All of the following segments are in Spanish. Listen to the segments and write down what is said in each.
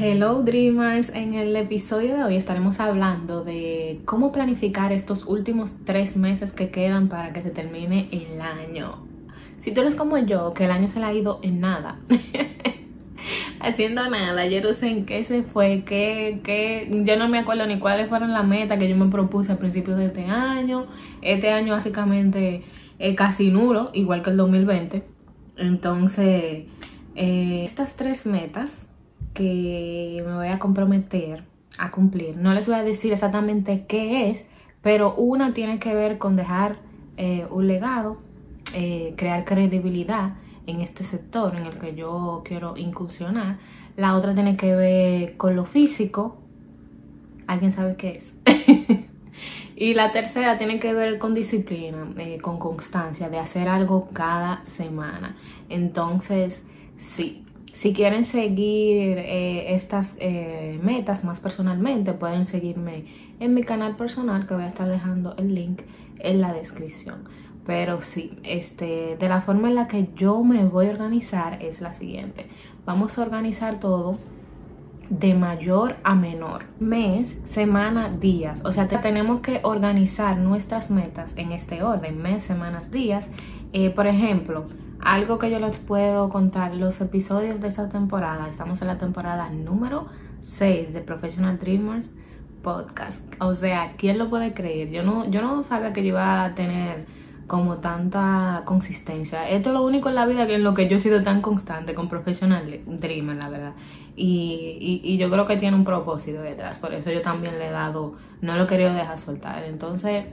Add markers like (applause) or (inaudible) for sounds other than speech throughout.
Hello Dreamers, en el episodio de hoy estaremos hablando de cómo planificar estos últimos tres meses que quedan para que se termine el año. Si tú eres como yo, que el año se le ha ido en nada, (laughs) haciendo nada, yo no sé en qué se fue, qué, qué, yo no me acuerdo ni cuáles fueron las metas que yo me propuse a principios de este año. Este año básicamente es casi nulo, igual que el 2020. Entonces, eh, estas tres metas que me voy a comprometer a cumplir. No les voy a decir exactamente qué es, pero una tiene que ver con dejar eh, un legado, eh, crear credibilidad en este sector en el que yo quiero incursionar. La otra tiene que ver con lo físico. ¿Alguien sabe qué es? (laughs) y la tercera tiene que ver con disciplina, eh, con constancia, de hacer algo cada semana. Entonces, sí, si quieren seguir eh, estas eh, metas más personalmente, pueden seguirme en mi canal personal que voy a estar dejando el link en la descripción. Pero sí, este, de la forma en la que yo me voy a organizar es la siguiente. Vamos a organizar todo de mayor a menor. Mes, semana, días. O sea, tenemos que organizar nuestras metas en este orden. Mes, semanas, días. Eh, por ejemplo, algo que yo les puedo contar, los episodios de esta temporada, estamos en la temporada número 6 de Professional Dreamers Podcast. O sea, ¿quién lo puede creer? Yo no, yo no sabía que iba a tener como tanta consistencia. Esto es lo único en la vida que en lo que yo he sido tan constante con Professional Dreamers, la verdad. Y, y, yo creo que tiene un propósito detrás, por eso yo también le he dado, no lo querido dejar soltar. Entonces,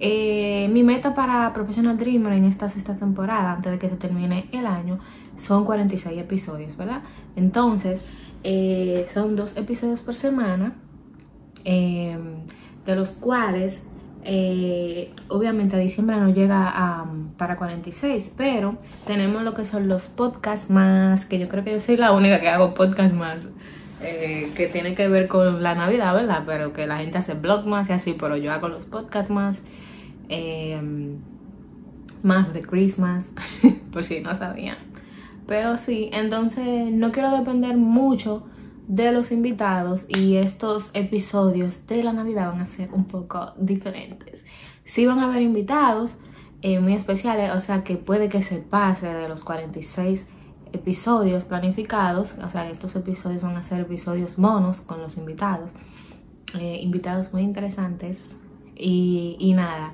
eh, mi meta para Professional Dreamer en esta sexta temporada, antes de que se termine el año, son 46 episodios, ¿verdad? Entonces, eh, son dos episodios por semana, em, de los cuales, eh, obviamente, a diciembre no llega para 46, pero tenemos lo que son los podcasts más, que yo creo que yo soy la única que hago podcasts más. que tiene que ver con la Navidad, ¿verdad? Pero que la gente hace blog más y así, pero yo hago los podcasts más Em, más de Christmas, (laughs) por si no sabían. Pero sí, entonces no quiero depender mucho de los invitados y estos episodios de la Navidad van a ser un poco diferentes. Sí van a haber invitados eh, muy especiales, o sea que puede que se pase de los 46 episodios planificados, o sea estos episodios van a ser episodios monos con los invitados, eh, invitados muy interesantes y, y nada.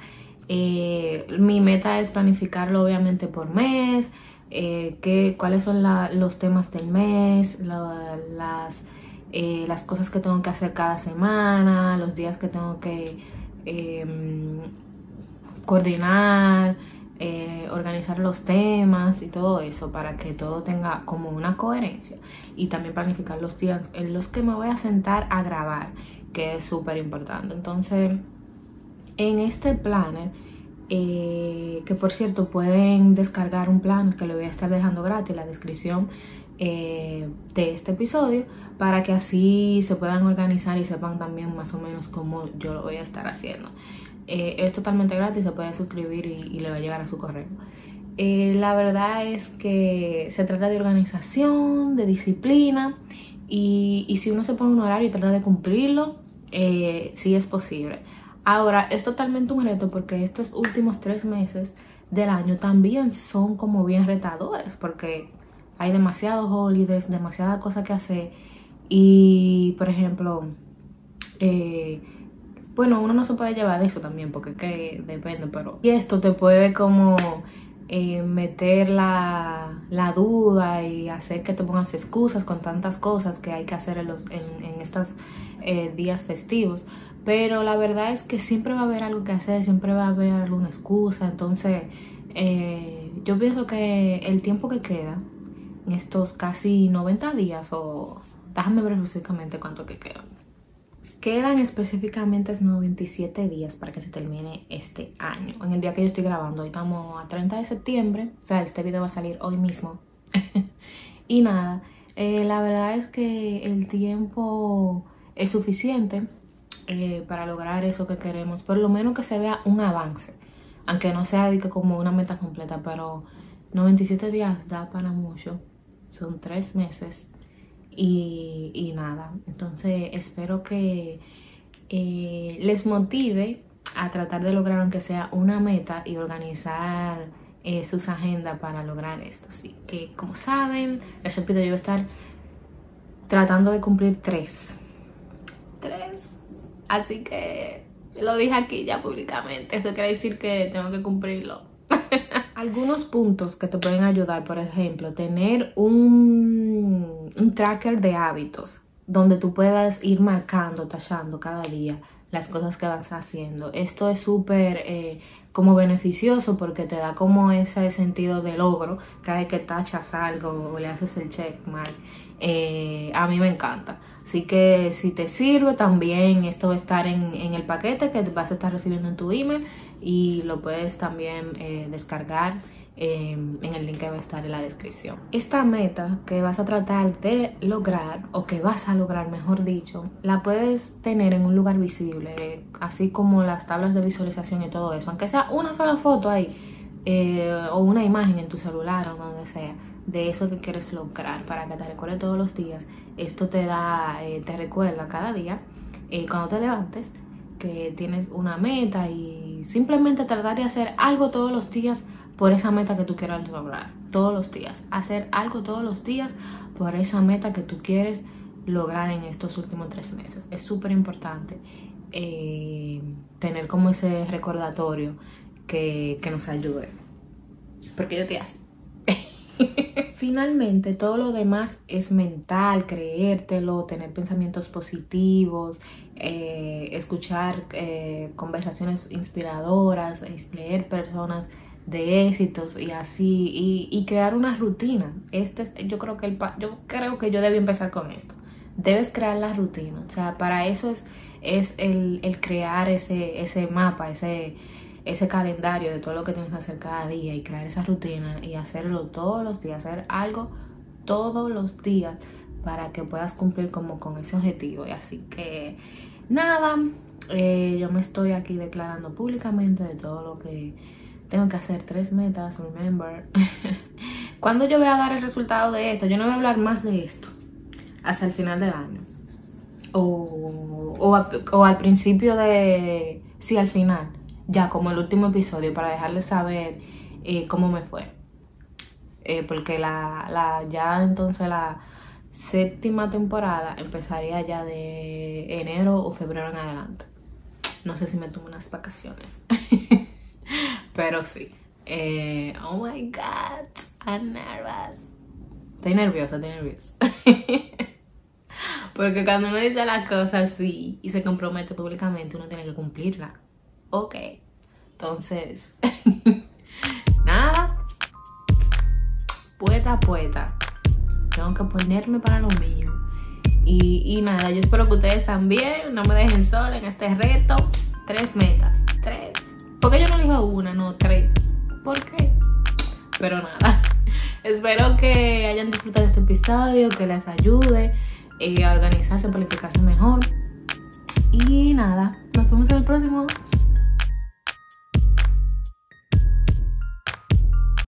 Eh, mi meta es planificarlo obviamente por mes, eh, cuáles son los temas del mes, las, eh, las cosas que tengo que hacer cada semana, los días que tengo que em, coordinar, organizar los temas y todo eso para que todo tenga como una coherencia y también planificar los días en los que me voy a sentar a grabar, que es súper importante. Entonces, en este planner, eh, que por cierto pueden descargar un plan que le voy a estar dejando gratis en la descripción eh, de este episodio para que así se puedan organizar y sepan también más o menos cómo yo lo voy a estar haciendo. Eh, es totalmente gratis, se puede suscribir y, le va a llegar a su correo. la verdad es que se trata de organización, de disciplina y, si uno se pone un horario y trata de cumplirlo, sí es posible. Ahora, es totalmente un reto porque estos últimos tres meses del año también son como bien retadores porque hay demasiados holidays, demasiadas cosas que hacer. Y, por ejemplo, eh, bueno, uno no se puede llevar de eso también porque que depende, pero y esto te puede como eh, meter la, duda y hacer que te pongas excusas con tantas cosas que hay que hacer en, los, en, estos eh, días festivos pero la verdad es que siempre va a haber algo que hacer, siempre va a haber alguna excusa, entonces eh, yo pienso que el tiempo que queda, en estos casi 90 días, o déjame ver específicamente cuánto que queda. Quedan específicamente 97 días para que se termine este año. En el día que yo estoy grabando, hoy estamos a 30 de septiembre, o sea, este video va a salir hoy mismo. (laughs) y nada, eh, la verdad es que el tiempo es suficiente eh, para lograr eso que queremos. Por lo menos que se vea un avance. Aunque no sea como una meta completa, pero 97 días da para mucho. Son tres meses. y, nada, entonces espero que eh, les motive a tratar de lograr aunque sea una meta y organizar eh, sus agendas para lograr esto. Así que como saben, les repito, yo voy a estar tratando de cumplir tres. Tres. Así que lo dije aquí ya públicamente. Eso quiere decir que tengo que cumplirlo. (laughs) Algunos puntos que te pueden ayudar, por ejemplo, tener un, un tracker de hábitos donde tú puedas ir marcando, tachando cada día las cosas que vas haciendo. Esto es súper eh, como beneficioso porque te da como ese sentido de logro cada vez que tachas algo o le haces el checkmark. Eh, a mí me encanta. Así que si te sirve también, esto va a estar en, en el paquete que vas a estar recibiendo en tu email y lo puedes también eh, descargar em, en el link que va a estar en la descripción. Esta meta que vas a tratar de lograr o que vas a lograr, mejor dicho, la puedes tener en un lugar visible, así como las tablas de visualización y todo eso, aunque sea una sola foto ahí eh, o una imagen en tu celular o donde sea de eso que quieres lograr para que te recuerde todos los días. Esto te da, eh, te recuerda cada día cuando te levantes que tienes una meta y simplemente tratar de hacer algo todos los días por esa meta que tú quieras lograr. Todos los días. Hacer algo todos los días por esa meta que tú quieres lograr en estos últimos tres meses. Es súper importante eh, tener como ese recordatorio que, que nos ayude. Porque yo te hace. (laughs) Finalmente, todo lo demás es mental, creértelo, tener pensamientos positivos, eh, escuchar eh, conversaciones inspiradoras, leer personas de éxitos y así, y, crear una rutina. Este es, yo creo que el, yo creo que yo debí empezar con esto. Debes crear la rutina. O sea, para eso es, es el, el crear ese, ese mapa, ese, ese calendario de todo lo que tienes que hacer cada día y crear esa rutina y hacerlo todos los días, hacer algo todos los días para que puedas cumplir como con ese objetivo. Y así que nada, eh, yo me estoy aquí declarando públicamente de todo lo que tengo que hacer. Tres metas, remember. (laughs) Cuando yo voy a dar el resultado de esto, yo no voy a hablar más de esto hasta el final del año. O, o al principio de... Sí, al final ya como el último episodio para dejarles saber eh, cómo me fue. Eh, porque la, la, ya entonces la séptima temporada empezaría ya de enero o febrero en adelante. No sé si me tomo unas vacaciones. (laughs) Pero sí. Eh, oh my god, I'm nervous. Estoy nerviosa, estoy nerviosa. (laughs) Porque cuando uno dice las cosas así y se compromete públicamente, uno tiene que cumplirla ok. Entonces, (laughs) nada, poeta, poeta. Tengo que ponerme para lo mío. Y, nada, yo espero que ustedes también no me dejen sola en este reto. Tres metas, tres. Porque yo no digo una, no, tres. ¿Por qué? Pero nada. (laughs) Espero que hayan disfrutado este episodio, que les ayude eh, a organizarse, planificarse mejor. Y nada, nos vemos en el próximo.